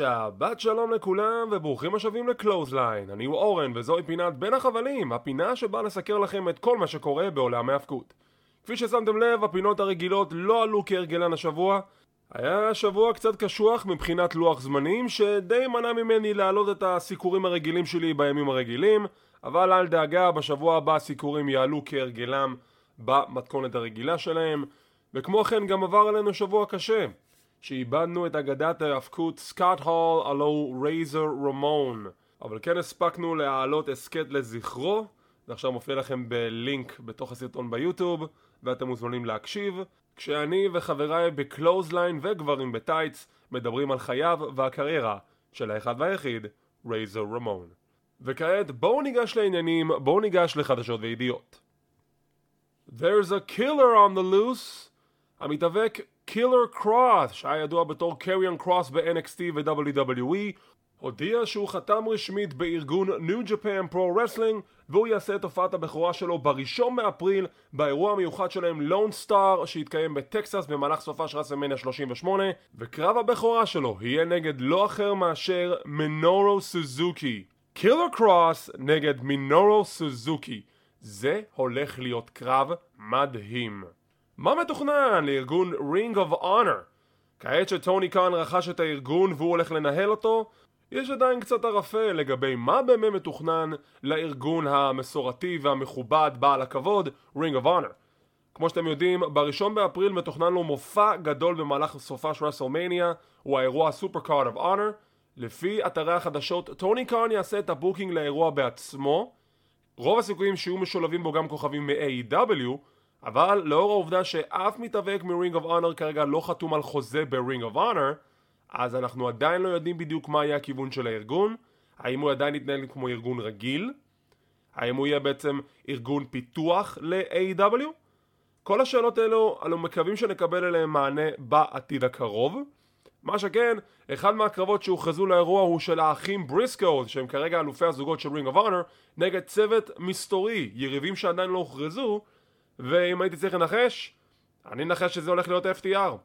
שבת שלום לכולם וברוכים השבים לקלוזליין, אני הוא אורן וזוהי פינת בין החבלים, הפינה שבה נסקר לכם את כל מה שקורה בעולם ההאבקות. כפי ששמתם לב, הפינות הרגילות לא עלו כהרגלן השבוע. היה שבוע קצת קשוח מבחינת לוח זמנים, שדי מנע ממני להעלות את הסיקורים הרגילים שלי בימים הרגילים, אבל אל דאגה, בשבוע הבא הסיקורים יעלו כהרגלם במתכונת הרגילה שלהם, וכמו כן גם עבר עלינו שבוע קשה. שאיבדנו את אגדת ההאבקות סקאט הול הלוא רייזר רמון. אבל כן הספקנו להעלות הסכת לזכרו זה עכשיו מופיע לכם בלינק בתוך הסרטון ביוטיוב ואתם מוזמנים להקשיב. כשאני וחבריי בקלוזליין וגברים בטייץ מדברים על חייו והקריירה של האחד והיחיד רייזר רמון. וכעת בואו ניגש לעניינים, בואו ניגש לחדשות וידיעות. There's a killer on the loose המתאבק קילר קרוס, שהיה ידוע בתור קריון קרוס ב-NXT ו-WWE, הודיע שהוא חתם רשמית בארגון New Japan Pro Wrestling והוא יעשה את הופעת הבכורה שלו בראשון מאפריל באירוע המיוחד שלהם Lone Star שיתקיים בטקסס במהלך סופ"ש של רסלמניה 38 וקרב הבכורה שלו יהיה נגד לא אחר מאשר מנורו סוזוקי קילר קרוס נגד מנורו סוזוקי זה הולך להיות קרב מדהים מה מתוכנן לארגון Ring of Honor? כעת שטוני קאן רכש את הארגון והוא הולך לנהל אותו, יש עדיין קצת ערפל לגבי מה באמת מתוכנן לארגון המסורתי והמכובד בעל הכבוד Ring of Honor. כמו שאתם יודעים, בראשון באפריל מתוכנן לו מופע גדול במהלך סופ"ש של רסלמניה, הוא האירוע Supercard of Honor. לפי אתרי החדשות, טוני קאן יעשה את ה booking לאירוע בעצמו. רוב הסיכויים שיהיו משולבים בו גם כוכבים מ-AEW, אבל לאור העובדה שאף מתאבק מ-Ring of Honor כרגע לא חתום על חוזה ב-Ring of Honor אז אנחנו עדיין לא יודעים בדיוק מה יהיה הכיוון של הארגון האם הוא עדיין יתנהל כמו ארגון רגיל האם הוא יהיה בעצם ארגון פיתוח ל-AW כל השאלות האלו אנו מקווים שנקבל אליהם מענה בעתיד הקרוב. מה שכן, אחד מהקרבות שהוכרזו לאירוע הוא של האחים בריסקו שהם כרגע אלופי הזוגות של Ring of Honor נגד צוות מסתורי, יריבים שעדיין לא הוכרזו ואם הייתי צריך לנחש, אני אנחש שזה הולך להיות FTR.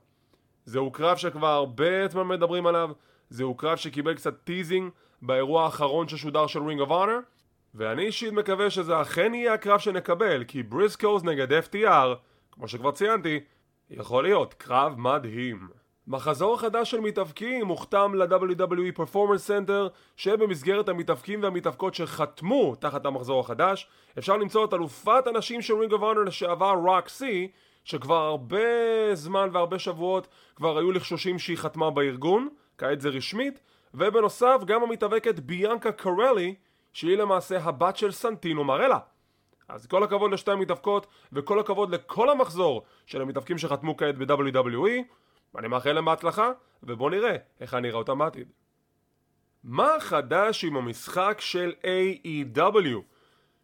זהו קרב שכבר הרבה זמן מדברים עליו, זהו קרב שקיבל קצת teasing באירוע האחרון ששודר של Ring of Honor, ואני אישית מקווה שזה אכן יהיה הקרב שנקבל, כי בריסקוס נגד FTR, כמו שכבר ציינתי, יכול להיות קרב מדהים. מחזור החדש של מתאבקים הוחתם ל-WWE Performance Center שבמסגרת המתאבקים והמתאבקות שחתמו תחת המחזור החדש אפשר למצוא את אלופת הנשים של Ring of לשעבר Rok-C שכבר הרבה זמן והרבה שבועות כבר היו לחשושים שהיא חתמה בארגון כעת זה רשמית ובנוסף גם המתאבקת ביאנקה קרלי שהיא למעשה הבת של סנטינו מרלה. אז כל הכבוד לשתי המתאבקות וכל הכבוד לכל המחזור של המתאבקים שחתמו כעת ב-WWE ואני מאחל להם בהצלחה, ובואו נראה איך אני אראה אותם בעתיד. מה חדש עם המשחק של AEW?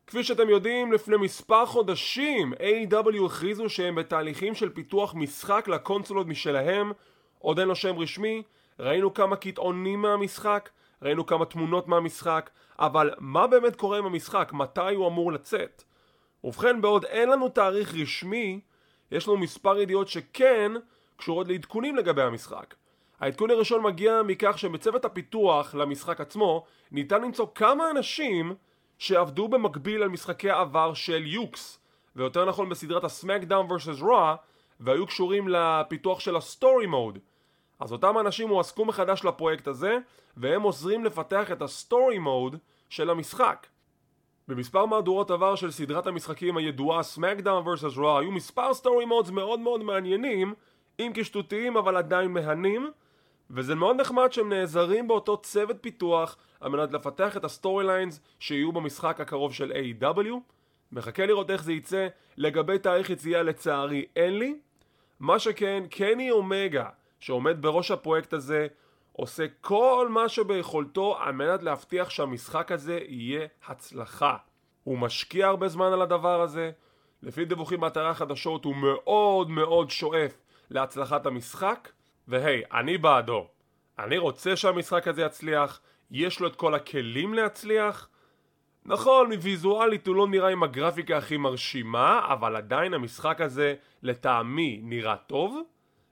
כפי שאתם יודעים, לפני מספר חודשים AEW הכריזו שהם בתהליכים של פיתוח משחק לקונסולות משלהם, עוד אין לו שם רשמי, ראינו כמה קטעונים מהמשחק, ראינו כמה תמונות מהמשחק, אבל מה באמת קורה עם המשחק? מתי הוא אמור לצאת? ובכן, בעוד אין לנו תאריך רשמי, יש לנו מספר ידיעות שכן קשורות לעדכונים לגבי המשחק. העדכון הראשון מגיע מכך שבצוות הפיתוח למשחק עצמו ניתן למצוא כמה אנשים שעבדו במקביל על משחקי העבר של Yuke's ויותר נכון בסדרת ה SmackDown vs Raw והיו קשורים לפיתוח של ה story mode אז אותם אנשים הועסקו מחדש לפרויקט הזה והם עוזרים לפתח את ה story mode של המשחק במספר מהדורות עבר של סדרת המשחקים הידועה SmackDown vs Raw היו מספר story modes מאוד מאוד מעניינים אם כשטותיים אבל עדיין מהנים וזה מאוד נחמד שהם נעזרים באותו צוות פיתוח על מנת לפתח את ה storylines שיהיו במשחק הקרוב של AEW. מחכה לראות איך זה יצא. לגבי תאריך יציאה לצערי אין לי. מה שכן קני אומגה שעומד בראש הפרויקט הזה עושה כל מה שביכולתו על מנת להבטיח שהמשחק הזה יהיה הצלחה. הוא משקיע הרבה זמן על הדבר הזה. לפי דיווחים באתרי החדשות הוא מאוד מאוד שואף להצלחת המשחק, והי, אני בעדו. אני רוצה שהמשחק הזה יצליח, יש לו את כל הכלים להצליח. נכון, מוויזואלית הוא לא נראה עם הגרפיקה הכי מרשימה, אבל עדיין המשחק הזה לטעמי נראה טוב,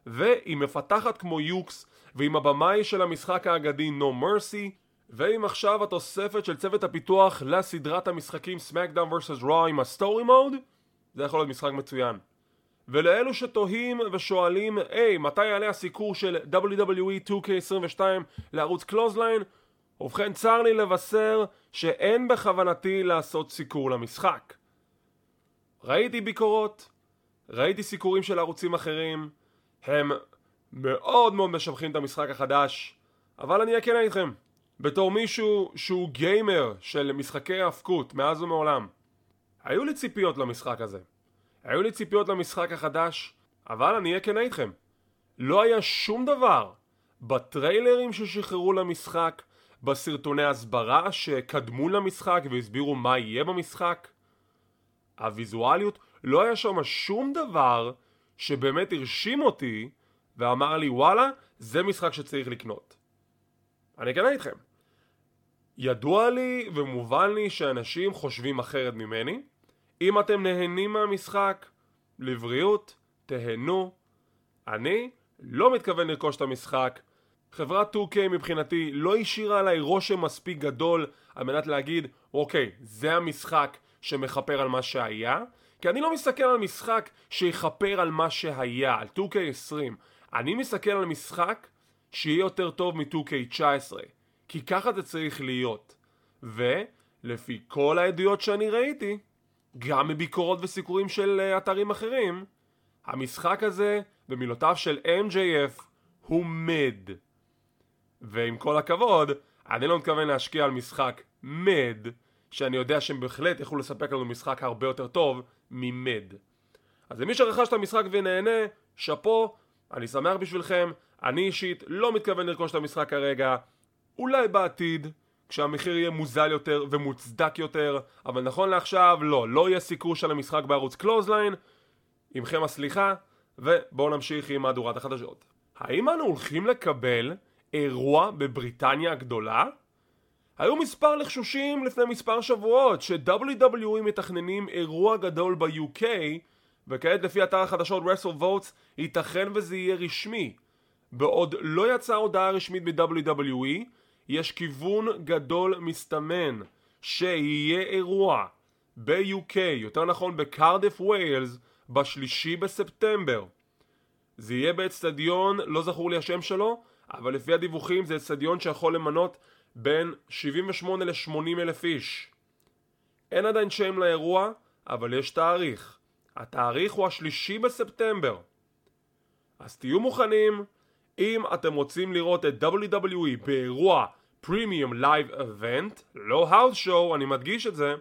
והיא מפתחת כמו יוקס, ועם הבמאי של המשחק האגדי No Mercy, ועם עכשיו התוספת של צוות הפיתוח לסדרת המשחקים SmackDown vs. Raw עם ה story mode, זה יכול להיות משחק מצוין. ולאלו שתוהים ושואלים, היי, hey, מתי יעלה הסיקור של WWE 2K22 לערוץ קלוזליין? ובכן, צר לי לבשר שאין בכוונתי לעשות סיקור למשחק. ראיתי ביקורות, ראיתי סיקורים של ערוצים אחרים, הם מאוד מאוד משבחים את המשחק החדש, אבל אני אהיה כן איתכם. בתור מישהו שהוא גיימר של משחקי האבקות מאז ומעולם, היו לי ציפיות למשחק הזה. היו לי ציפיות למשחק החדש, אבל אני אהיה כן איתכם. לא היה שום דבר בטריילרים ששחררו למשחק, בסרטוני הסברה שקדמו למשחק והסבירו מה יהיה במשחק. הוויזואליות, לא היה שם שום דבר שבאמת הרשים אותי ואמר לי וואלה, זה משחק שצריך לקנות. אני כן איתכם. ידוע לי ומובן לי שאנשים חושבים אחרת ממני. אם אתם נהנים מהמשחק, לבריאות, תהנו. אני לא מתכוון לרכוש את המשחק. חברת 2K מבחינתי לא השאירה עליי רושם מספיק גדול על מנת להגיד, אוקיי, זה המשחק שמכפר על מה שהיה. כי אני לא מסתכל על משחק שיכפר על מה שהיה, על 2K20. אני מסתכל על משחק שיהיה יותר טוב מ-2K19. כי ככה זה צריך להיות. ולפי כל העדויות שאני ראיתי, גם מביקורות וסיקורים של אה, אתרים אחרים, המשחק הזה, במילותיו של MJF, הוא מד. ועם כל הכבוד, אני לא מתכוון להשקיע על משחק מד, שאני יודע שהם בהחלט יכלו לספק לנו משחק הרבה יותר טוב ממד. אז למי שרכש את המשחק ונהנה, שאפו, אני שמח בשבילכם, אני אישית לא מתכוון לרכוש את המשחק כרגע, אולי בעתיד, כשהמחיר יהיה מוזל יותר ומוצדק יותר, אבל נכון לעכשיו לא, לא יהיה סיקור של המשחק בערוץ קלותסליין, עמכם הסליחה, ובואו נמשיך עם מהדורת החדשות. האם אנו הולכים לקבל אירוע בבריטניה הגדולה? היו מספר לחשושים לפני מספר שבועות ש-WWE מתכננים אירוע גדול ב-UK וכעת לפי אתר החדשות Wrestle Votes ייתכן וזה יהיה רשמי. בעוד לא יצאה הודעה רשמית ב-WWE יש כיוון גדול מסתמן שיהיה אירוע ב-UK, יותר נכון בקרדיף ויילס, בשלישי בספטמבר. זה יהיה באצטדיון, לא זכור לי השם שלו, אבל לפי הדיווחים זה אצטדיון שיכול למנות בין 78 ל-80 אלף איש. אין עדיין שם לאירוע, אבל יש תאריך. התאריך הוא השלישי בספטמבר. אז תהיו מוכנים, אם אתם רוצים לראות את WWE באירוע premium live event, לא house show, אני מדגיש את זה,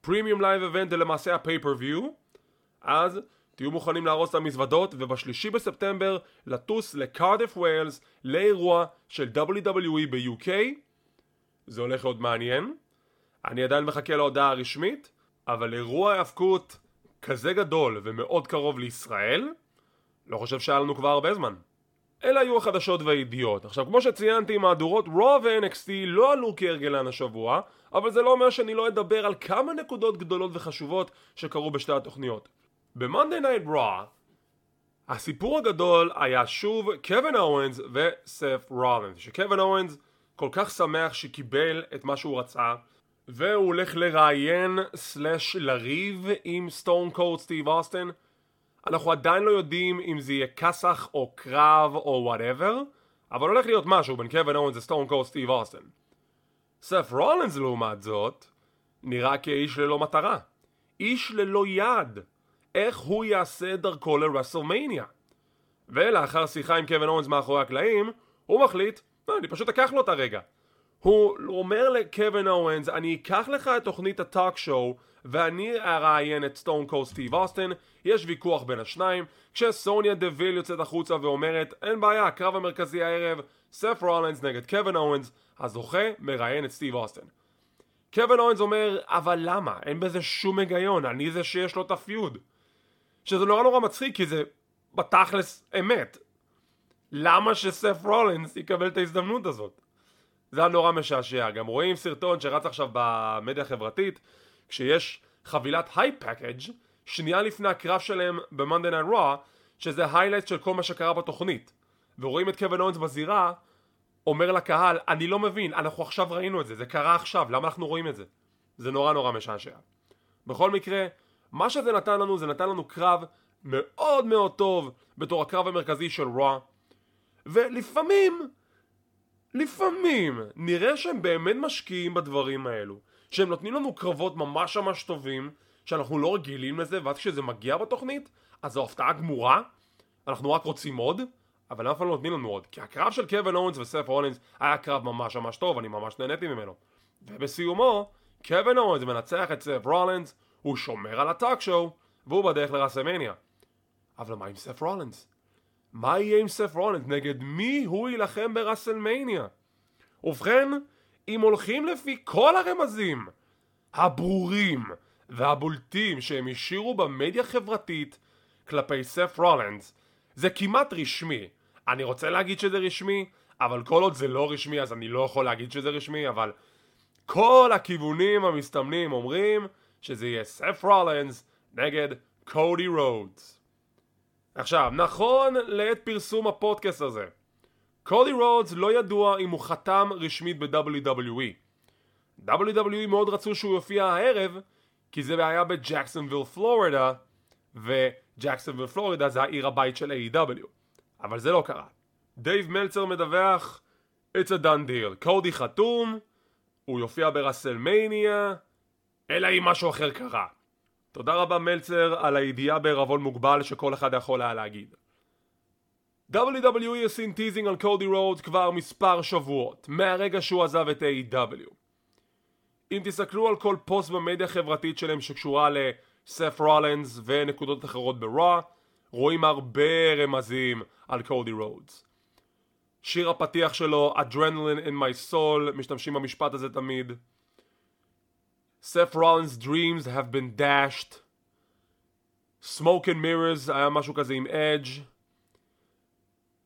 premium live event זה למעשה ה pay-per-view, אז תהיו מוכנים להרוס את המזוודות ובשלישי בספטמבר לטוס לקרדיף ווילס לאירוע של WWE ב-UK זה הולך להיות מעניין. אני עדיין מחכה להודעה הרשמית אבל אירוע האבקות כזה גדול ומאוד קרוב לישראל לא חושב שהיה לנו כבר הרבה זמן אלה היו החדשות והידיעות. עכשיו, כמו שציינתי, מהדורות רוע ו-NXT לא עלו כהרגלן השבוע, אבל זה לא אומר שאני לא אדבר על כמה נקודות גדולות וחשובות שקרו בשתי התוכניות. ב-Monday Night Raw הסיפור הגדול היה שוב קווין אוונס וסף רולנס שקווין אוונס כל כך שמח שקיבל את מה שהוא רצה והוא הולך לראיין slash לריב עם סטון קולד סטיב אוסטן אנחנו עדיין לא יודעים אם זה יהיה כסח או קרב או whatever אבל הולך להיות משהו בין קווין אוונס לסטון קולד סטיב אוסטן סף רולנס לעומת זאת נראה כאיש ללא מטרה איש ללא יעד איך הוא יעשה את דרכו לרסלמניה. ולאחר שיחה עם קווין אוונס מאחורי הקלעים, הוא מחליט, אה, אני פשוט אקח לו את הרגע. הוא אומר לקווין אוונס, אני אקח לך את תוכנית ה talk show ואני אראיין את סטון קולד סטיב אוסטן, יש ויכוח בין השניים, כשסוניה דוויל יוצאת החוצה ואומרת, אין בעיה, הקרב המרכזי הערב, סף רולנס נגד קווין אוונס, הזוכה מראיין את סטיב אוסטן. קווין אוונס אומר, אבל למה? אין בזה שום היגיון, אני זה שיש לו את ה feud. שזה נורא נורא מצחיק כי זה בתכלס אמת. למה שסף רולינס יקבל את ההזדמנות הזאת? זה היה נורא משעשע. גם רואים סרטון שרץ עכשיו במדיה החברתית כשיש חבילת hype package שנייה לפני הקרב שלהם ב-Monday Night Raw שזה highlight של כל מה שקרה בתוכנית. ורואים את קווין אוונס בזירה, אומר לקהל, אני לא מבין, אנחנו עכשיו ראינו את זה, זה קרה עכשיו, למה אנחנו רואים את זה? זה נורא נורא משעשע. בכל מקרה, מה שזה נתן לנו, זה נתן לנו קרב מאוד מאוד טוב בתור הקרב המרכזי של Raw, ולפעמים, לפעמים, נראה שהם באמת משקיעים בדברים האלו, שהם נותנים לנו קרבות ממש ממש טובים, שאנחנו לא רגילים לזה, ואז כשזה מגיע בתוכנית, אז זו הפתעה גמורה, אנחנו רק רוצים עוד, אבל אף פעם לא נותנים לנו עוד, כי הקרב של קווין אוונס וסף רולינס היה קרב ממש ממש טוב, אני ממש נהניתי ממנו. ובסיומו, קווין אוונס מנצח את סף רולינס, הוא שומר על ה talk show, והוא בדרך לרסלמניה. אבל מה עם סף רולינס? מה יהיה עם סף רולינס? נגד מי הוא יילחם ברסלמניה? ובכן, אם הולכים לפי כל הרמזים הברורים והבולטים שהם השאירו במדיה חברתית כלפי סף רולנס, זה כמעט רשמי. אני רוצה להגיד שזה רשמי, אבל כל עוד זה לא רשמי אז אני לא יכול להגיד שזה רשמי, אבל כל הכיוונים המסתמנים אומרים שזה יהיה סף רולנס נגד קודי רודס. עכשיו, נכון לעת פרסום הפודקאסט הזה, קודי רודס לא ידוע אם הוא חתם רשמית ב-WWE. WWE מאוד רצו שהוא יופיע הערב, כי זה היה בג'קסונוויל פלורידה, וג'קסונוויל פלורידה זה העיר הבית של A.E.W. אבל זה לא קרה. דייב מלצר מדווח, It's a done deal. קודי חתום, הוא יופיע ברסלמניה, אלא אם משהו אחר קרה. תודה רבה מלצר על הידיעה בערבון מוגבל שכל אחד יכול היה להגיד. WWE עושים teasing על קודי רודס כבר מספר שבועות, מהרגע שהוא עזב את A.E.W. אם תסתכלו על כל פוסט במדיה החברתית שלהם שקשורה לסף רולנס ונקודות אחרות ב Raw, רואים הרבה רמזים על קודי רודס. שיר הפתיח שלו, Adrenaline in my soul, משתמשים במשפט הזה תמיד. סף רולנס dreams have been dashed. Smoke and mirrors היה משהו כזה עם אדג'.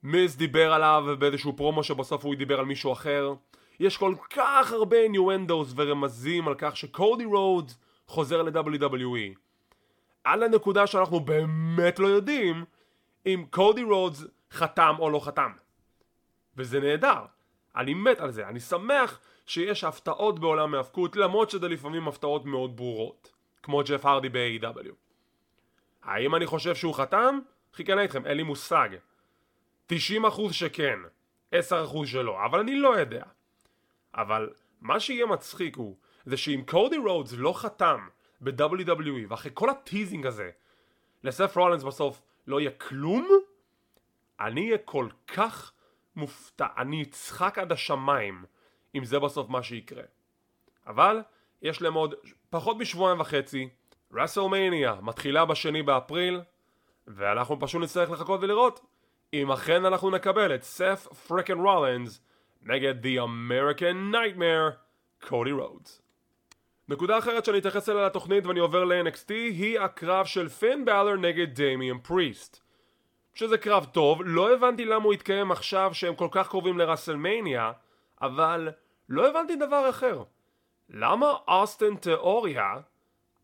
מיז דיבר עליו באיזשהו פרומו שבסוף הוא דיבר על מישהו אחר. יש כל כך הרבה innuendos ורמזים על כך שקודי רודס חוזר ל-WWE. על הנקודה שאנחנו באמת לא יודעים אם קודי רודס חתם או לא חתם. וזה נהדר. אני מת על זה. אני שמח שיש הפתעות בעולם ההאבקות למרות שזה לפעמים הפתעות מאוד ברורות. כמו ג'ף הרדי ב-AW. האם אני חושב שהוא חתם? חיכנה איתכם, אין לי מושג. 90% שכן, 10% שלא, אבל אני לא יודע. אבל מה שיהיה מצחיק הוא, זה שאם קודי רודס לא חתם ב-WWE ואחרי כל הטיזינג הזה לסף רולנס בסוף לא יהיה כלום, אני אהיה כל כך מופתע, אני אצחק עד השמיים אם זה בסוף מה שיקרה. אבל יש להם עוד פחות משבועיים וחצי, רסלמניה מתחילה בשני באפריל, ואנחנו פשוט נצטרך לחכות ולראות אם אכן אנחנו נקבל את סף freakin' רולנס נגד The American Nightmare, קודי רודס. נקודה אחרת שאני אתייחס אליה לתוכנית ואני עובר ל-NXT היא הקרב של פין באלור נגד דמיאן פריסט. שזה קרב טוב, לא הבנתי למה הוא התקיים עכשיו שהם כל כך קרובים לרסלמניה, אבל לא הבנתי דבר אחר. למה אוסטן תיאוריה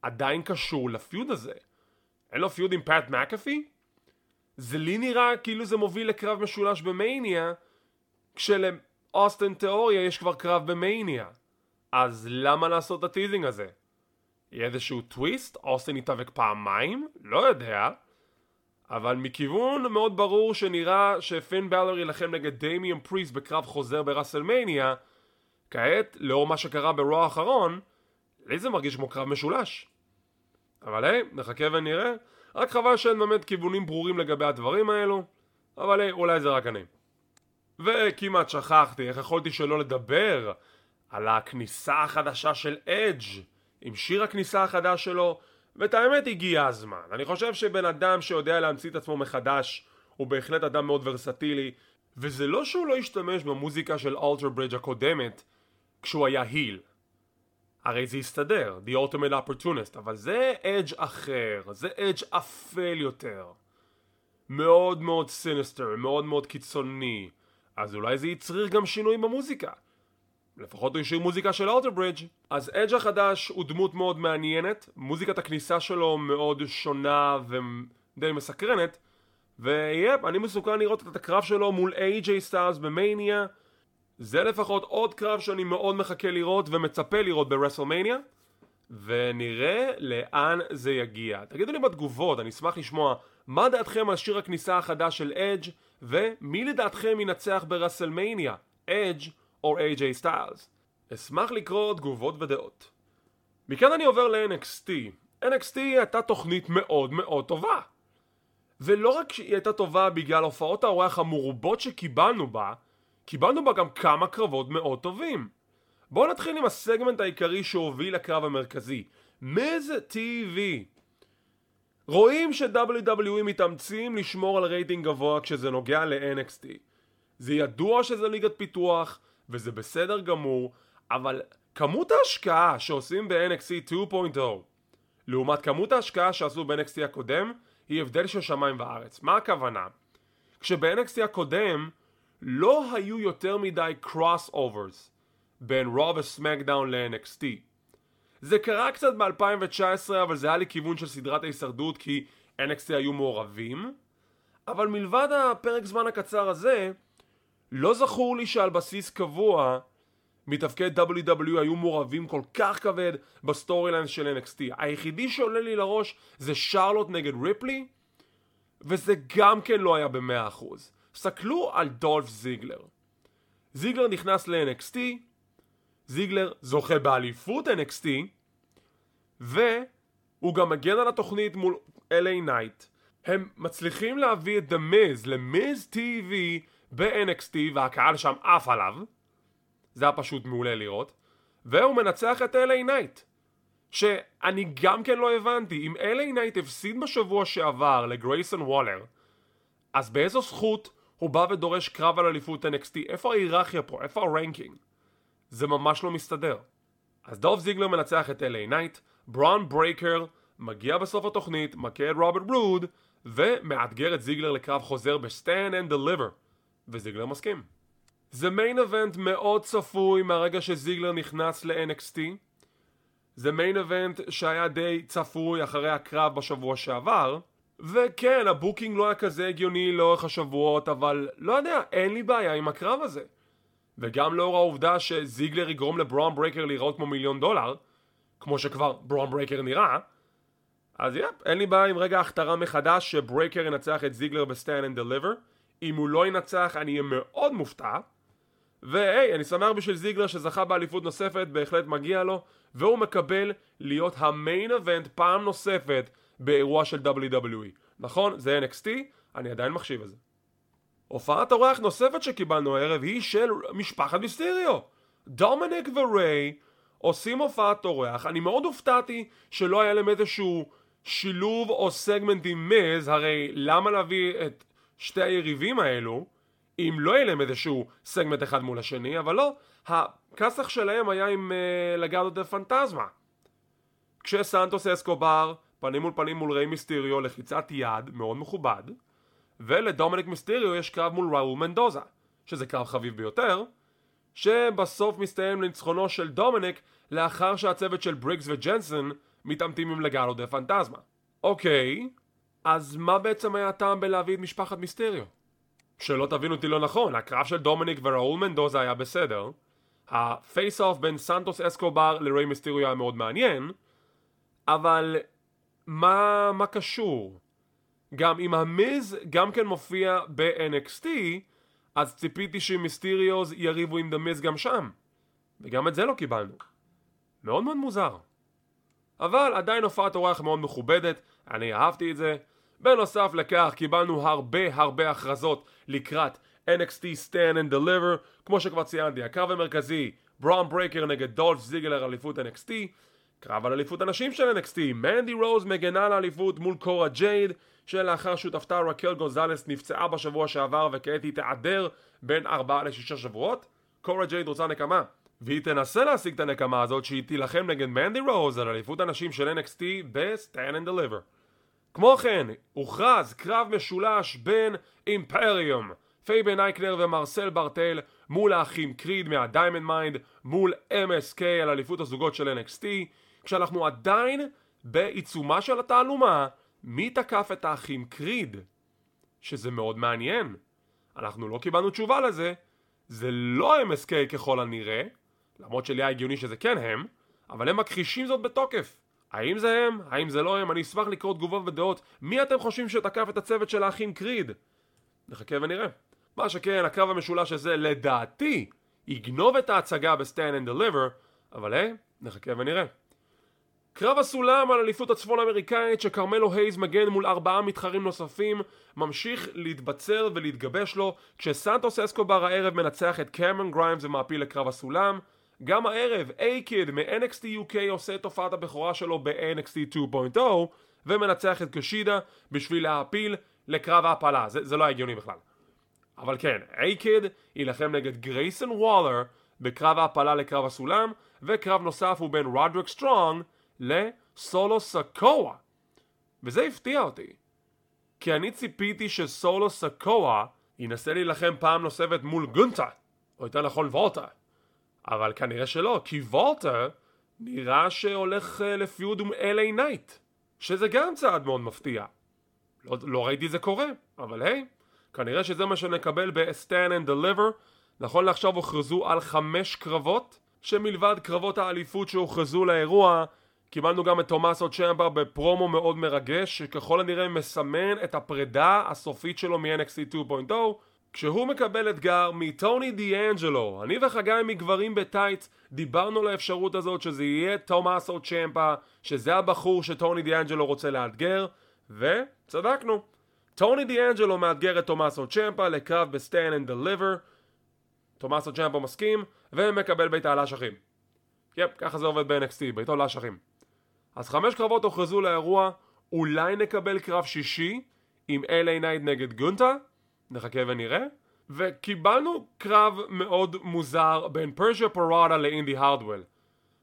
עדיין קשור ל feud הזה? אין לו feud עם פאט מקאפי? זה לי נראה כאילו זה מוביל לקרב משולש במאניה, כשלאוסטן תיאוריה יש כבר קרב במאניה. אז למה לעשות את ה teasing הזה? יהיה איזשהו טוויסט? אוסטן יתאבק פעמיים? לא יודע. אבל מכיוון מאוד ברור שנראה שפין באלור יילחם נגד דמיאן פריסט בקרב חוזר ברסלמניה, כעת, לאור מה שקרה ברוע האחרון, לי זה מרגיש כמו קרב משולש. אבל היי, נחכה ונראה. רק חבל שאין באמת כיוונים ברורים לגבי הדברים האלו, אבל היי, אולי זה רק אני. וכמעט שכחתי, איך יכולתי שלא לדבר על הכניסה החדשה של אדג' עם שיר הכניסה החדש שלו, ואת האמת הגיע הזמן. אני חושב שבן אדם שיודע להמציא את עצמו מחדש הוא בהחלט אדם מאוד ורסטילי, וזה לא שהוא לא השתמש במוזיקה של Alter Bridge הקודמת כשהוא היה heel. הרי זה יסתדר, The Ultimate Opportunist, אבל זה אדג' אחר, זה אדג' אפל יותר. מאוד מאוד sinister, מאוד מאוד קיצוני, אז אולי זה יצריך גם שינוי במוזיקה. לפחות הוא השאיר מוזיקה של Alter Bridge אז אדג' החדש הוא דמות מאוד מעניינת, מוזיקת הכניסה שלו מאוד שונה ודי מסקרנת, ו yep, אני מסוקרן לראות את הקרב שלו מול איי-ג'יי סטיילס במאניה. זה לפחות עוד קרב שאני מאוד מחכה לראות ומצפה לראות ברסלמניה. ונראה לאן זה יגיע. תגידו לי בתגובות, אני אשמח לשמוע מה דעתכם על שיר הכניסה החדש של אדג' ומי לדעתכם ינצח ברסלמניה, אדג' או איי-ג'יי סטיילס. אשמח לקרוא תגובות ודעות. מכאן אני עובר ל-NXT. NXT הייתה תוכנית מאוד מאוד טובה. ולא רק שהיא הייתה טובה בגלל הופעות האורח המרובות שקיבלנו בה, קיבלנו בה גם כמה קרבות מאוד טובים. בואו נתחיל עם הסגמנט העיקרי שהוביל לקרב המרכזי, מיז TV. רואים ש-WWE מתאמצים לשמור על רייטינג גבוה כשזה נוגע ל-NXT. זה ידוע שזה ליגת פיתוח, וזה בסדר גמור, אבל כמות ההשקעה שעושים ב-NXT 2.0 לעומת כמות ההשקעה שעשו ב-NXT הקודם, היא הבדל של שמיים וארץ. מה הכוונה? כשב-NXT הקודם לא היו יותר מדי crossovers בין Raw ו SmackDown ל-NXT. זה קרה קצת ב-2019 אבל זה היה לכיוון של סדרת ההישרדות כי NXT היו מעורבים אבל מלבד הפרק זמן הקצר הזה לא זכור לי שעל בסיס קבוע מתאבקי WWE היו מעורבים כל כך כבד ב storylines של NXT. היחידי שעולה לי לראש זה שרלוט נגד ריפלי, וזה גם כן לא היה במאה אחוז. סתכלו על דולף זיגלר. זיגלר נכנס ל-NXT, זיגלר זוכה באליפות NXT, והוא גם מגן על התוכנית מול LA נייט. הם מצליחים להביא את Miz ל-Miz TV ב-NXT והקהל שם עף עליו. זה היה פשוט מעולה לראות. והוא מנצח את LA נייט. שאני גם כן לא הבנתי, אם LA נייט הפסיד בשבוע שעבר לגרייסון וולר, אז באיזו זכות הוא בא ודורש קרב על אליפות NXT? איפה ההיררכיה פה? איפה ה ranking? זה ממש לא מסתדר. אז דולף זיגלר מנצח את LA נייט, ברון ברייקר מגיע בסוף התוכנית, מכה את רוברט רוד, ומאתגר את זיגלר לקרב חוזר ב-Stand and Deliver, וזיגלר מסכים. זה main event מאוד צפוי מהרגע שזיגלר נכנס ל-NXT. זה main event שהיה די צפוי אחרי הקרב בשבוע שעבר. וכן, ה booking לא היה כזה הגיוני לאורך השבועות, אבל לא יודע, אין לי בעיה עם הקרב הזה. וגם לאור העובדה שזיגלר יגרום לברון ברייקר להיראות כמו מיליון דולר, כמו שכבר ברון ברייקר נראה, אז yep, אין לי בעיה עם רגע הכתרה מחדש שברייקר ינצח את זיגלר ב Stand and Deliver. אם הוא לא ינצח אני אהיה מאוד מופתע. והי, אני שמח בשביל זיגלר שזכה באליפות נוספת, בהחלט מגיע לו, והוא מקבל להיות ה main event פעם נוספת באירוע של WWE. נכון, זה NXT, אני עדיין מחשיב את זה. הופעת אורח נוספת שקיבלנו הערב היא של משפחת מיסטריו. דומיניק וריי עושים הופעת אורח, אני מאוד הופתעתי שלא היה להם איזשהו שילוב או סגמנט עם מיז, הרי למה להביא את שתי היריבים האלו אם לא יהיה להם איזשהו סגמנט אחד מול השני, אבל לא, הכסח שלהם היה עם אה, לגאדו דל פנטזמה. כשסנטוס אסקובר, פנים מול פנים מול ריי מיסטיריו, לחיצת יד, מאוד מכובד, ולדומיניק מיסטיריו יש קרב מול ראול מנדוזה, שזה קרב חביב ביותר, שבסוף מסתיים לניצחונו של דומיניק לאחר שהצוות של בריגס וג'נסון מתעמתים עם לגאדו דל פנטזמה. אוקיי, אז מה בעצם היה הטעם בלהביא את משפחת מיסטריו? שלא תבינו אותי לא נכון, הקרב של דומיניק וראול מנדוזה היה בסדר. ה face off בין סנטוס אסקובר לריי מיסטריו היה מאוד מעניין, אבל מה, מה קשור? גם אם המיז גם כן מופיע ב-NXT, אז ציפיתי שמיסטריוז יריבו עם The Miz גם שם. וגם את זה לא קיבלנו. מאוד מאוד מוזר. אבל עדיין הופעת אורח מאוד מכובדת, אני אהבתי את זה. בנוסף לכך קיבלנו הרבה הרבה הכרזות לקראת NXT Stand and Deliver כמו שכבר ציינתי, הקרב המרכזי ברון ברייקר נגד דולף זיגלר אליפות NXT קרב על אליפות הנשים של NXT מנדי רוז מגנה לאליפות מול קורה ג'ייד שלאחר שותפתה רקל גונזלס נפצעה בשבוע שעבר וכעת היא תיעדר בין 4 ל-6 שבועות. קורה ג'ייד רוצה נקמה והיא תנסה להשיג את הנקמה הזאת שהיא תילחם נגד מנדי רוז על אליפות הנשים של NXT ב-Stand and Deliver. כמו כן, הוכרז קרב משולש בין אימפריום, פביאן אייקנר ומרסל ברטל מול האחים קריד מה Diamond Mine מול MSK על אליפות הזוגות של NXT כשאנחנו עדיין בעיצומה של התעלומה מי תקף את האחים קריד? שזה מאוד מעניין. אנחנו לא קיבלנו תשובה לזה, זה לא MSK ככל הנראה, למרות שלי היה הגיוני שזה כן הם, אבל הם מכחישים זאת בתוקף. האם זה הם? האם זה לא הם? אני אשמח לקרוא תגובות ודעות. מי אתם חושבים שתקף את הצוות של האחים קריד? נחכה ונראה. מה שכן, הקרב המשולש הזה לדעתי יגנוב את ההצגה ב-Stand and Deliver, אבל היי, נחכה ונראה. קרב הסולם על אליפות הצפון אמריקאית שכרמלו הייז מגן מול ארבעה מתחרים נוספים ממשיך להתבצר ולהתגבש לו כשסנטוס אסקובר הערב מנצח את קמרון גריימס ומעפיל לקרב הסולם. גם הערב איי-קיד מ-NXT UK עושה את הופעת הבכורה שלו ב-NXT 2.0 ומנצח את קושידה בשביל להעפיל לקרב ההעפלה. זה, זה לא הגיוני בכלל. אבל כן, איי-קיד יילחם נגד גרייסון וולר בקרב ההעפלה לקרב הסולם וקרב נוסף הוא בין רודריק סטרונג לסולו סקואה. וזה הפתיע אותי כי אני ציפיתי שסולו סקואה ינסה להילחם פעם נוספת מול גונטה או יותר נכון וולטה אבל כנראה שלא כי וולטה נראה שהולך uh, ל feud עם LA נייט שזה גם צעד מאוד מפתיע. לא, לא ראיתי זה קורה אבל היי כנראה שזה מה שנקבל ב-Stand and Deliver. נכון לעכשיו הוכרזו על חמש קרבות שמלבד קרבות האליפות שהוכרזו לאירוע קיבלנו גם את תומאסו צ'מבר בפרומו מאוד מרגש שככל הנראה מסמן את הפרידה הסופית שלו מ-NXT 2.0 כשהוא מקבל אתגר מטוני דיאנג'לו אני וחגי מגברים בטייץ דיברנו על האפשרות הזאת שזה יהיה תומאסו צ'מפה שזה הבחור שטוני דיאנג'לו רוצה לאתגר וצדקנו. טוני דיאנג'לו מאתגר את תומאסו צ'מפה לקרב ב Stand and Deliver תומאסו צ'מפה מסכים ומקבל בעיטה לאשכים yep, ככה זה עובד ב-NXT, בעיטות לאשכים אז חמש קרבות הוכרזו לאירוע, אולי נקבל קרב שישי עם LA נייט נגד גונטה, נחכה ונראה, וקיבלנו קרב מאוד מוזר בין פרשיה פירוטה לאינדי הרדוול.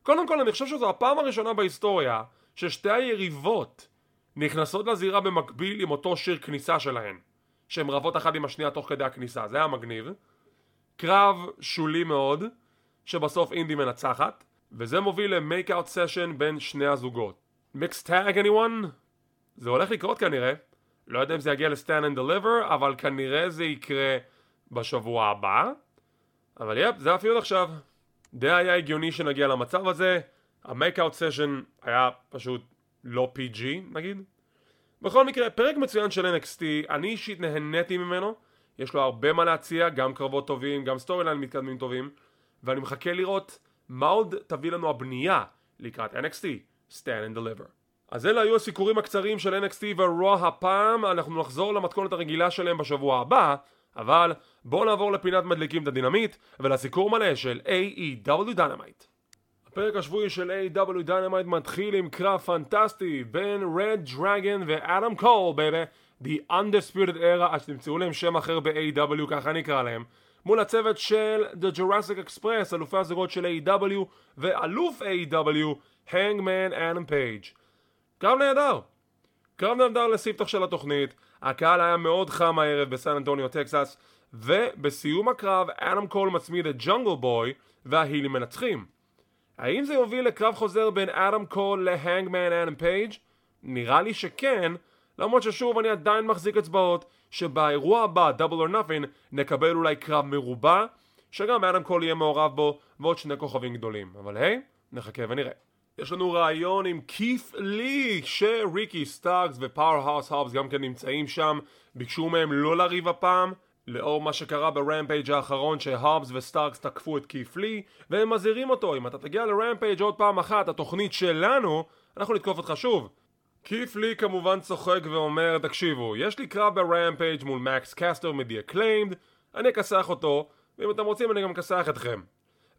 קודם כל אני חושב שזו הפעם הראשונה בהיסטוריה ששתי היריבות נכנסות לזירה במקביל עם אותו שיר כניסה שלהן שהן רבות אחת עם השנייה תוך כדי הכניסה, זה היה מגניב. קרב שולי מאוד שבסוף אינדי מנצחת וזה מוביל ל make out session בין שני הזוגות. Mixed tag anyone? זה הולך לקרות כנראה. לא יודע אם זה יגיע ל Stand and Deliver, אבל כנראה זה יקרה בשבוע הבא. אבל yep, זה ה feud עכשיו. די היה הגיוני שנגיע למצב הזה. ה make out session היה פשוט לא PG נגיד. בכל מקרה, פרק מצוין של NXT, אני אישית נהניתי ממנו. יש לו הרבה מה להציע, גם קרבות טובים, גם storyline מתקדמים טובים. ואני מחכה לראות מה עוד תביא לנו הבנייה לקראת NXT, Stand and Deliver. אז אלה היו הסיקורים הקצרים של NXT ו-Raw הפעם, אנחנו נחזור למתכונת הרגילה שלהם בשבוע הבא, אבל בואו נעבור לפינת מדליקים את הדינמיט ולסיקור מלא של AEW Dynamite. הפרק השבועי של AEW Dynamite מתחיל עם קרב פנטסטי בין Red Dragon ואדם קול, baby, The Undisputed Era, עד שימצאו להם שם אחר ב-AEW. ככה נקרא להם. מול הצוות של The Jurassic Express, אלופי הזוגות של AEW ואלוף AEW Hangman אדם פייג'. קרב נהדר. קרב נהדר לספתח של התוכנית, הקהל היה מאוד חם הערב בסן אנטוניו טקסס, ובסיום הקרב אדם קול מצמיד את ג'ונגל בוי וה heel ים מנצחים. האם זה יוביל לקרב חוזר בין אדם קול להנגמן אדם פייג'? נראה לי שכן, למרות ששוב אני עדיין מחזיק אצבעות שבאירוע הבא, Double or Nothing, נקבל אולי קרב מרובע, שגם אדם קול יהיה מעורב בו, ועוד שני כוכבים גדולים. אבל היי, נחכה ונראה. יש לנו ריאיון עם קית' לי, שריקי סטארקס ופאוור-האוס האובס גם כן נמצאים שם, ביקשו מהם לא לריב הפעם, לאור מה שקרה ברמפייג' האחרון שהאובס וסטארקס תקפו את קית' לי, והם מזהירים אותו, אם אתה תגיע לרמפייג' עוד פעם אחת, התוכנית שלנו, אנחנו נתקוף אותך שוב. קית' לי כמובן צוחק ואומר, תקשיבו, יש לי קרב ברמפייג' מול מקס קסטר מ The Acclaimed, אני אכסח אותו, ואם אתם רוצים אני גם אכסח אתכם.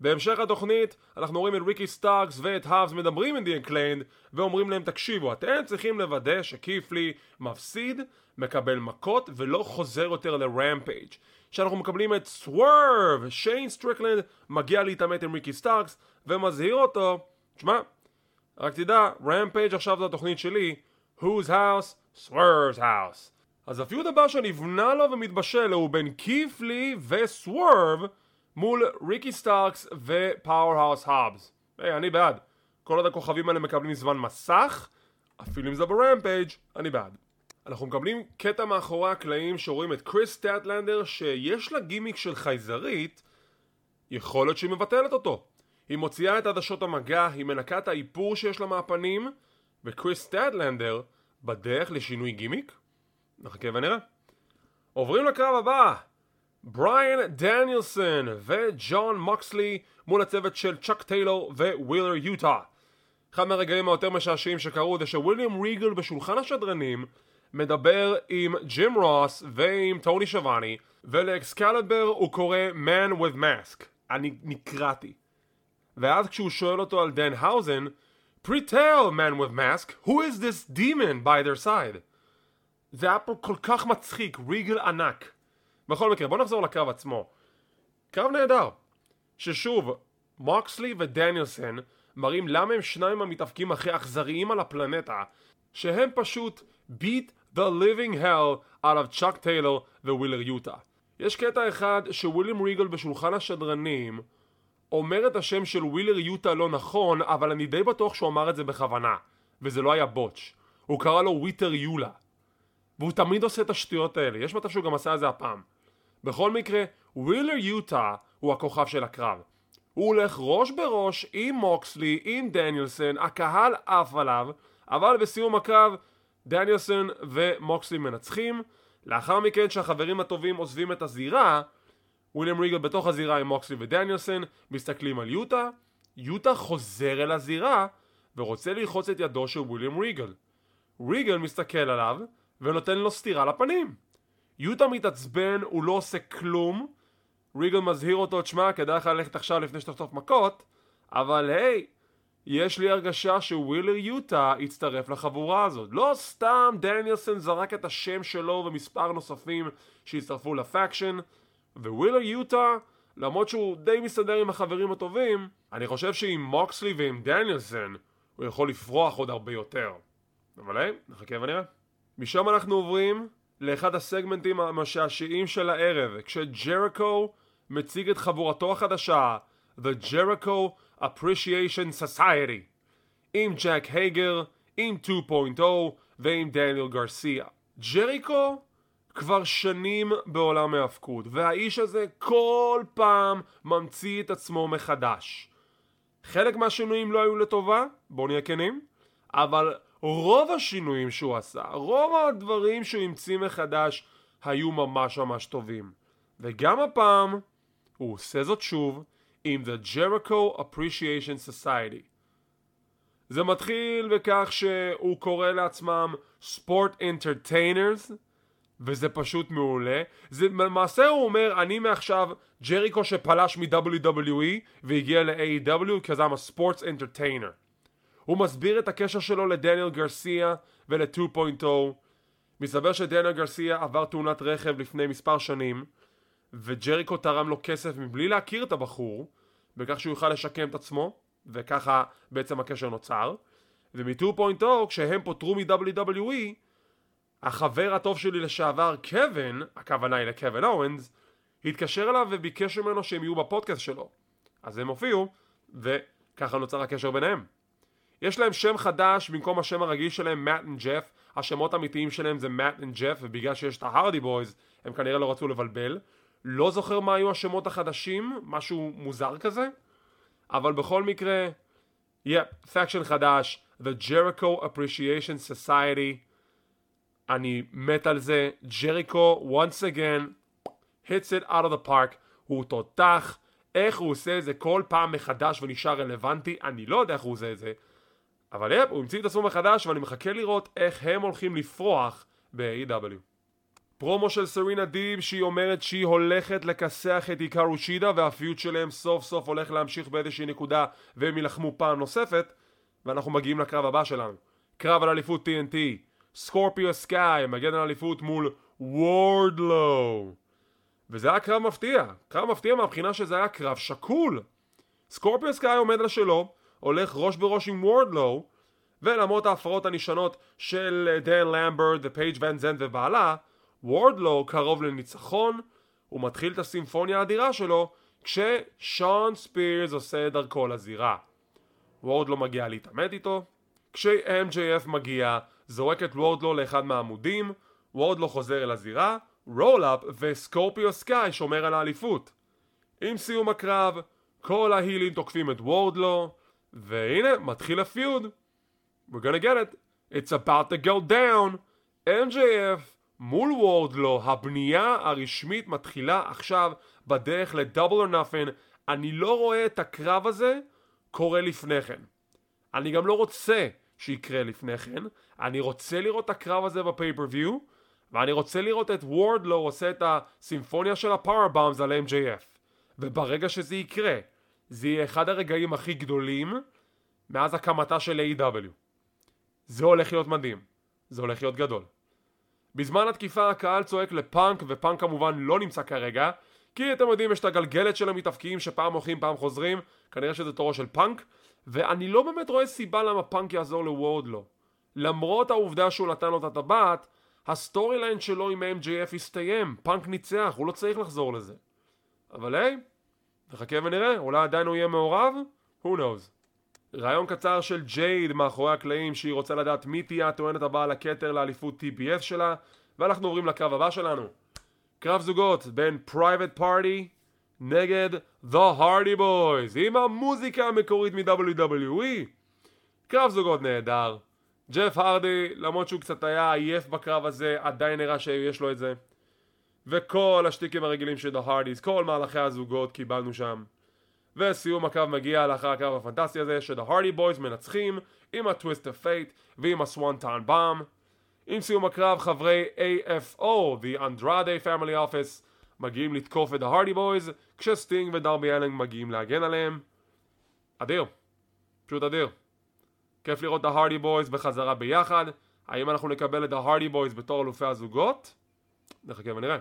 בהמשך התוכנית אנחנו רואים את ריקי סטארקס ואת האבס מדברים עם The Acclaimed ואומרים להם תקשיבו אתם צריכים לוודא שקית' לי מפסיד, מקבל מכות ולא חוזר יותר לרמפייג' שאנחנו מקבלים את סוורב סטריקלנד מגיע להתעמת עם ריקי סטארקס ומזהיר אותו תשמע רק תדע, רמפייג' עכשיו זו התוכנית שלי, whose house? Swerve's house. אז ה feud הבא שנבנה לו ומתבשל הוא בין קית' לי וסוורב מול ריקי סטארקס ופאוור-האוס האבס. היי, אני בעד. כל עוד הכוכבים האלה מקבלים זמן מסך, אפילו אם זה ברמפייג', אני בעד. אנחנו מקבלים קטע מאחורי הקלעים שרואים את קריס סטטלנדר שיש לה גימיק של חייזרית יכול להיות שהיא מבטלת אותו היא מוציאה את עדשות המגע, היא מנקה את האיפור שיש לה מהפנים וקריס סטטלנדר בדרך לשינוי גימיק? נחכה ונראה. עוברים לקרב הבא. בריאן דניאלסון וג'ון מוקסלי מול הצוות של צ'אק טיילור ווילר יוטה. אחד מהרגעים היותר משעשעים שקרו זה שוויליאם ריגל בשולחן השדרנים מדבר עם ג'ים רוס ועם טוני שוואני ולאקסקליבר הוא קורא Man with Mask. אני נקרעתי ואז כשהוא שואל אותו על דן האוזן Pre-tell Man with Mask who is this demon by their side? זה היה פה כל כך מצחיק ריגל ענק. בכל מקרה בוא נחזור לקרב עצמו. קרב נהדר ששוב מוקסלי ודניאלסון מראים למה הם שניים המתאבקים הכי אכזריים על הפלנטה שהם פשוט beat the living hell out of צ'אק טיילור ווילר יוטה יש קטע אחד שוויליאם ריגל בשולחן השדרנים אומר את השם של ווילר יוטה לא נכון אבל אני די בטוח שהוא אמר את זה בכוונה וזה לא היה בוטש. הוא קרא לו וויטר יולה. והוא תמיד עושה את השטויות האלה. יש מצב שהוא גם עשה את זה הפעם. בכל מקרה ווילר יוטה הוא הכוכב של הקרב. הוא הולך ראש בראש עם מוקסלי, עם דניאלסון, הקהל עף עליו, אבל בסיום הקרב דניאלסון ומוקסלי מנצחים. לאחר מכן שהחברים הטובים עוזבים את הזירה, וויליאם ריגל בתוך הזירה עם מוקסלי ודניאלסון מסתכלים על יוטה, יוטה חוזר אל הזירה ורוצה ללחוץ את ידו של וויליאם ריגל. ריגל מסתכל עליו ונותן לו סטירה לפנים. יוטה מתעצבן, הוא לא עושה כלום, ריגל מזהיר אותו, תשמע, כדאי לך ללכת עכשיו לפני שתחטוף מכות, אבל היי, יש לי הרגשה שווילר יוטה יצטרף לחבורה הזאת. לא סתם דניאלסון זרק את השם שלו ומספר נוספים שהצטרפו ל faction, ווילר יוטה, למרות שהוא די מסתדר עם החברים הטובים, אני חושב שעם מוקסלי ועם דניאלסון הוא יכול לפרוח עוד הרבה יותר. אבל היי, נחכה ונראה. משם אנחנו עוברים לאחד הסגמנטים המשעשעים של הערב, כשג'ריקו מציג את חבורתו החדשה, The Jericho Appreciation Society, עם ג'ק הייגר, עם 2.0 ועם דניאל גרסיה. ג'ריקו כבר שנים בעולם ההאבקות, והאיש הזה כל פעם ממציא את עצמו מחדש. חלק מהשינויים לא היו לטובה, בואו נהיה כנים, אבל רוב השינויים שהוא עשה, רוב הדברים שהוא המציא מחדש היו ממש ממש טובים. וגם הפעם הוא עושה זאת שוב עם The Jericho Appreciation Society. זה מתחיל בכך שהוא קורא לעצמם ספורט אינטרטיינרס וזה פשוט מעולה. זה, למעשה הוא אומר אני מעכשיו ג'ריקו שפלש מ-WWE והגיע ל-AEW כי זה הספורטס אינטרטיינר. הוא מסביר את הקשר שלו לדניאל גרסיה ול-2.0 מסתבר שדניאל גרסיה עבר תאונת רכב לפני מספר שנים וג'ריקו תרם לו כסף מבלי להכיר את הבחור בכך שהוא יוכל לשקם את עצמו וככה בעצם הקשר נוצר ומ-2.0 כשהם פוטרו מ-WWE החבר הטוב שלי לשעבר קווין, הכוונה היא לקווין אורנס התקשר אליו וביקש ממנו שהם יהיו בפודקאסט שלו. אז הם הופיעו וככה נוצר הקשר ביניהם. יש להם שם חדש במקום השם הרגיל שלהם מאט and ג'ף השמות האמיתיים שלהם זה מאט and ג'ף ובגלל שיש את ההרדי בויז הם כנראה לא רצו לבלבל. לא זוכר מה היו השמות החדשים, משהו מוזר כזה, אבל בכל מקרה, yep, yeah, faction חדש, The Jericho Appreciation Society, אני מת על זה, ג'ריקו, once again, hits it out of the park, הוא תותח, איך הוא עושה את זה כל פעם מחדש ונשאר רלוונטי, אני לא יודע איך הוא עושה את זה, אבל יפ, הוא המציא את עצמו מחדש ואני מחכה לראות איך הם הולכים לפרוח ב-AW. פרומו של סרינה דיב שהיא אומרת שהיא הולכת לכסח את עיקר שידה והפיוט שלהם סוף סוף הולך להמשיך באיזושהי נקודה והם יילחמו פעם נוספת ואנחנו מגיעים לקרב הבא שלנו. קרב על אליפות TNT סקורפיו סקאי מגן על אליפות מול וורדלו וזה היה קרב מפתיע קרב מפתיע מהבחינה שזה היה קרב שקול סקורפיו סקאי עומד על שלו הולך ראש בראש עם וורדלו ולמרות ההפרעות הנשנות של דן למברט ופייג' ון זנט ובעלה וורדלו קרוב לניצחון, הוא מתחיל את הסימפוניה האדירה שלו כששון ספירס עושה את דרכו לזירה. וורדלו מגיע להתעמת איתו, כש-MJF מגיע זורק את וורדלו לאחד מהעמודים, וורדלו חוזר אל הזירה, רול-אפ וסקורפיו סקאי שומר על האליפות. עם סיום הקרב, כל ההילים תוקפים את וורדלו, והנה, מתחיל הפיוד. We're gonna get it. It's about to go down. MJF מול וורדלו, הבנייה הרשמית מתחילה עכשיו בדרך לדאבל או נאפן. אני לא רואה את הקרב הזה קורה לפני כן. אני גם לא רוצה שיקרה לפני כן. אני רוצה לראות את הקרב הזה בפייפריוויו, ואני רוצה לראות את וורדלו עושה את הסימפוניה של הפאורבאמס על MJF. וברגע שזה יקרה, זה יהיה אחד הרגעים הכי גדולים מאז הקמתה של A.W. זה הולך להיות מדהים. זה הולך להיות גדול. בזמן התקיפה הקהל צועק לפאנק, ופאנק כמובן לא נמצא כרגע, כי אתם יודעים יש את הגלגלת של המתאבקים שפעם הולכים פעם חוזרים, כנראה שזה תורו של פאנק, ואני לא באמת רואה סיבה למה פאנק יעזור לוורדלו. למרות העובדה שהוא נתן לו את הטבעת, ה story line שלו עם ה-MJF הסתיים, פאנק ניצח, הוא לא צריך לחזור לזה. אבל היי, נחכה ונראה, אולי עדיין הוא יהיה מעורב? who knows. ריאיון קצר של ג'ייד מאחורי הקלעים שהיא רוצה לדעת מי תהיה הטוענת הבאה לכתר לאליפות TBS שלה ואנחנו עוברים לקרב הבא שלנו קרב זוגות בין פרייבט פארטי נגד The Hardy Boys עם המוזיקה המקורית מ-WWE קרב זוגות נהדר ג'ף הרדי למרות שהוא קצת היה עייף בקרב הזה עדיין נראה שיש לו את זה. וכל השטיקים הרגילים של Hardys כל מהלכי הזוגות קיבלנו שם. וסיום הקרב מגיע לאחר הקרב הפנטסטי הזה Hardy Boys מנצחים עם ה-Twist of Fate ועם ה-Swanton Bomb. עם סיום הקרב חברי AFO, The Andrade Family Office מגיעים לתקוף את Hardy Boys כשסטינג ודרבי אלן מגיעים להגן עליהם. אדיר, פשוט אדיר כיף לראות את ה-Hardy Boys בחזרה ביחד האם אנחנו נקבל את ה-Hardy Boys בתור אלופי הזוגות? נחכה ונראה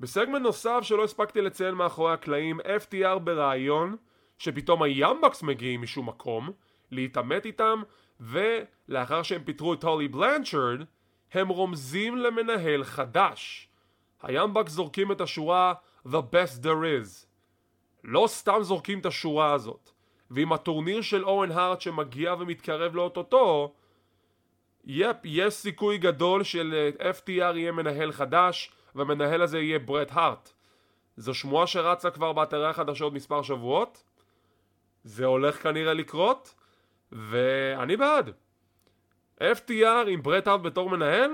בסגמנט נוסף שלא הספקתי לציין מאחורי הקלעים, FTR ברעיון שפתאום היאמבקס מגיעים משום מקום להתעמת איתם ולאחר שהם פיטרו את הולי בלנצ'רד הם רומזים למנהל חדש. היאמבקס זורקים את השורה The best there is. לא סתם זורקים את השורה הזאת. ועם הטורניר של אורן הארט שמגיע ומתקרב לאוטוטו, יפ, יש סיכוי גדול של FTR יהיה מנהל חדש והמנהל הזה יהיה ברט הארט. זו שמועה שרצה כבר באתרי החדשות מספר שבועות. זה הולך כנראה לקרות, ואני בעד. FTR עם ברט הארט בתור מנהל?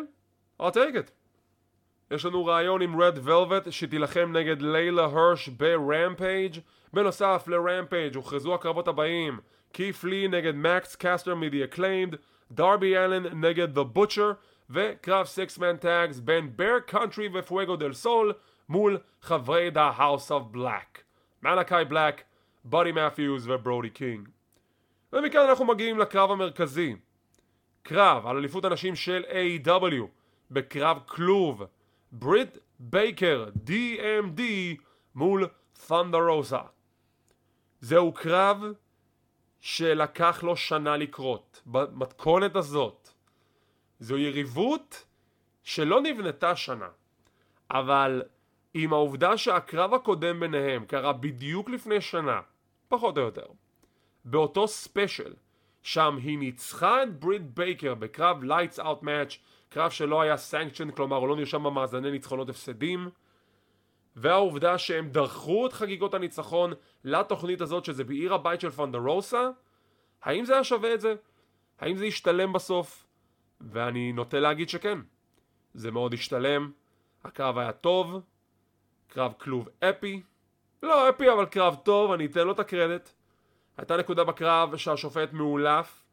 I'll take it. יש לנו ריאיון עם רד ולווט שתילחם נגד לילה הרש ברמפייג' בנוסף לרמפייג' הוכרזו הקרבות הבאים קית' לי נגד מקס קסטר מ-The Acclaimed דרבי אלן נגד The Butcher וקרב six man tags בין בר קאנטרי ופואגו דל סול מול חברי The House of Black מלאקי בלק, בודי מת'יוס וברודי קינג ומכאן אנחנו מגיעים לקרב המרכזי קרב על אליפות הנשים של AEW. בקרב כלוב ברית בייקר DMD מול רוסה זהו קרב שלקח לו שנה לקרות. במתכונת הזאת. זו יריבות שלא נבנתה שנה, אבל עם העובדה שהקרב הקודם ביניהם קרה בדיוק לפני שנה, פחות או יותר, באותו special, שם היא ניצחה את ברית בייקר בקרב lights out match, קרב שלא היה sanctioned, כלומר הוא לא נרשם במאזני ניצחונות הפסדים, והעובדה שהם דחו את חגיגות הניצחון לתוכנית הזאת שזה בעיר הבית של ת'אנדר רוסה, האם זה היה שווה את זה? האם זה ישתלם בסוף? ואני נוטה להגיד שכן. זה מאוד השתלם, הקרב היה טוב, קרב כלוב אפי, לא אפי אבל קרב טוב, אני אתן לו את הקרדיט. הייתה נקודה בקרב שהשופט מאולף,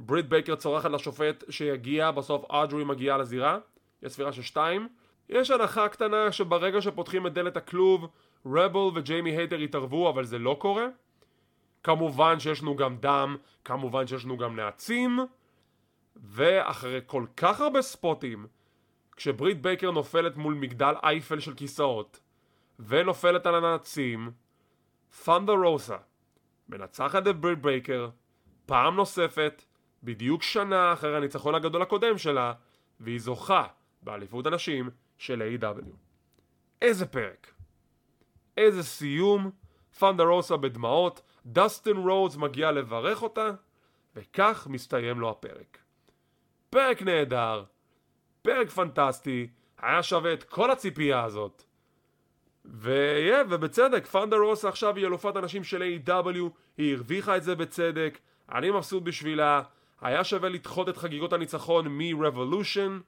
ברית בייקר צורחת לשופט שיגיע, בסוף אדרי מגיעה לזירה, יש ספירה של שתיים. יש הנחה קטנה שברגע שפותחים את דלת הכלוב, רבל וג'יימי הייטר יתערבו, אבל זה לא קורה. כמובן שיש לנו גם דם, כמובן שיש לנו גם נעצים. ואחרי כל כך הרבה ספוטים, כשברית בייקר נופלת מול מגדל אייפל של כיסאות, ונופלת על הנעצים, ת'אנדר רוסה מנצחת את ברית בייקר, פעם נוספת, בדיוק שנה אחרי הניצחון הגדול הקודם שלה, והיא זוכה באליפות הנשים של A.W. איזה פרק. איזה סיום, פנדה רוסה בדמעות, דסטין רודס מגיע לברך אותה, וכך מסתיים לו הפרק. פרק נהדר, פרק פנטסטי, היה שווה את כל הציפייה הזאת. ויהיה, ובצדק, פנדה רוסה עכשיו היא אלופת הנשים של A.W, היא הרוויחה את זה בצדק, אני מבסוט בשבילה, היה שווה לדחות את חגיגות הניצחון מ-Revolution,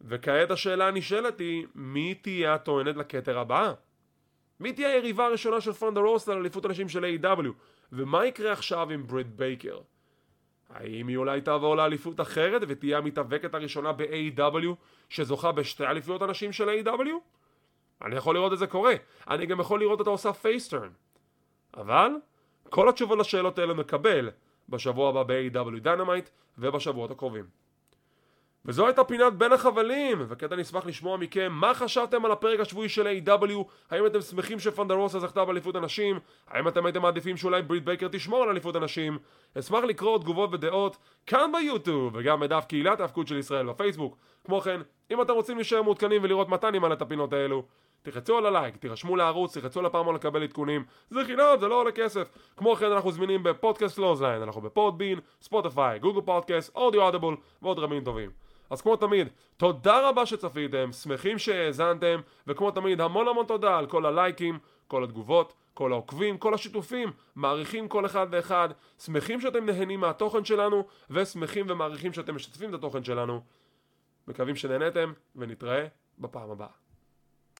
וכעת השאלה הנשאלת היא, מי תהיה הטוענת לכתר הבאה? מי תהיה היריבה הראשונה של ת'אנדר רוסה לאליפות הנשים של AEW? ומה יקרה עכשיו עם בריט בייקר? האם היא אולי תעבור לאליפות אחרת ותהיה המתאבקת הראשונה ב- AEW שזוכה בשתי אליפויות הנשים של AEW? אני יכול לראות את זה קורה, אני גם יכול לראות אותה עושה face turn. אבל, כל התשובות לשאלות האלה נקבל בשבוע הבא ב- AEW דיינמייט ובשבועות הקרובים. וזו הייתה פינת בין החבלים, וכעת אני אשמח לשמוע מכם מה חשבתם על הפרק השבועי של AEW, האם אתם שמחים שת'אנדר רוסה זכתה באליפות הנשים, האם אתם הייתם מעדיפים שאולי ברית בייקר תשמור על אליפות הנשים, אשמח לקרוא תגובות ודעות כאן ביוטיוב, וגם בדף קהילת ההיאבקות של ישראל בפייסבוק. כמו כן, אם אתם רוצים להישאר מעודכנים ולראות מתי אני מעלה את הפינות האלו, תלחצו על הלייק, תירשמו לערוץ, תלחצו לפעמון לקבל עדכונים, זה חינם, זה לא עולה כסף. כמו כן אנחנו זמינים בפודקאסט לוזליין, אנחנו בפודבין, ספוטיפיי, גוגל פודקאסט, אודיו אדבול ועוד רבים טובים. אז כמו תמיד, תודה רבה שצפיתם, שמחים שהאזנתם, וכמו תמיד המון המון תודה על כל הלייקים, כל התגובות, כל העוקבים, כל השיתופים, מעריכים כל אחד ואחד, שמחים שאתם נהנים מהתוכן שלנו, ושמחים ומעריכים שאתם משתפים את התוכן שלנו. מקווים שנהנתם, ונתראה בפעם הבאה.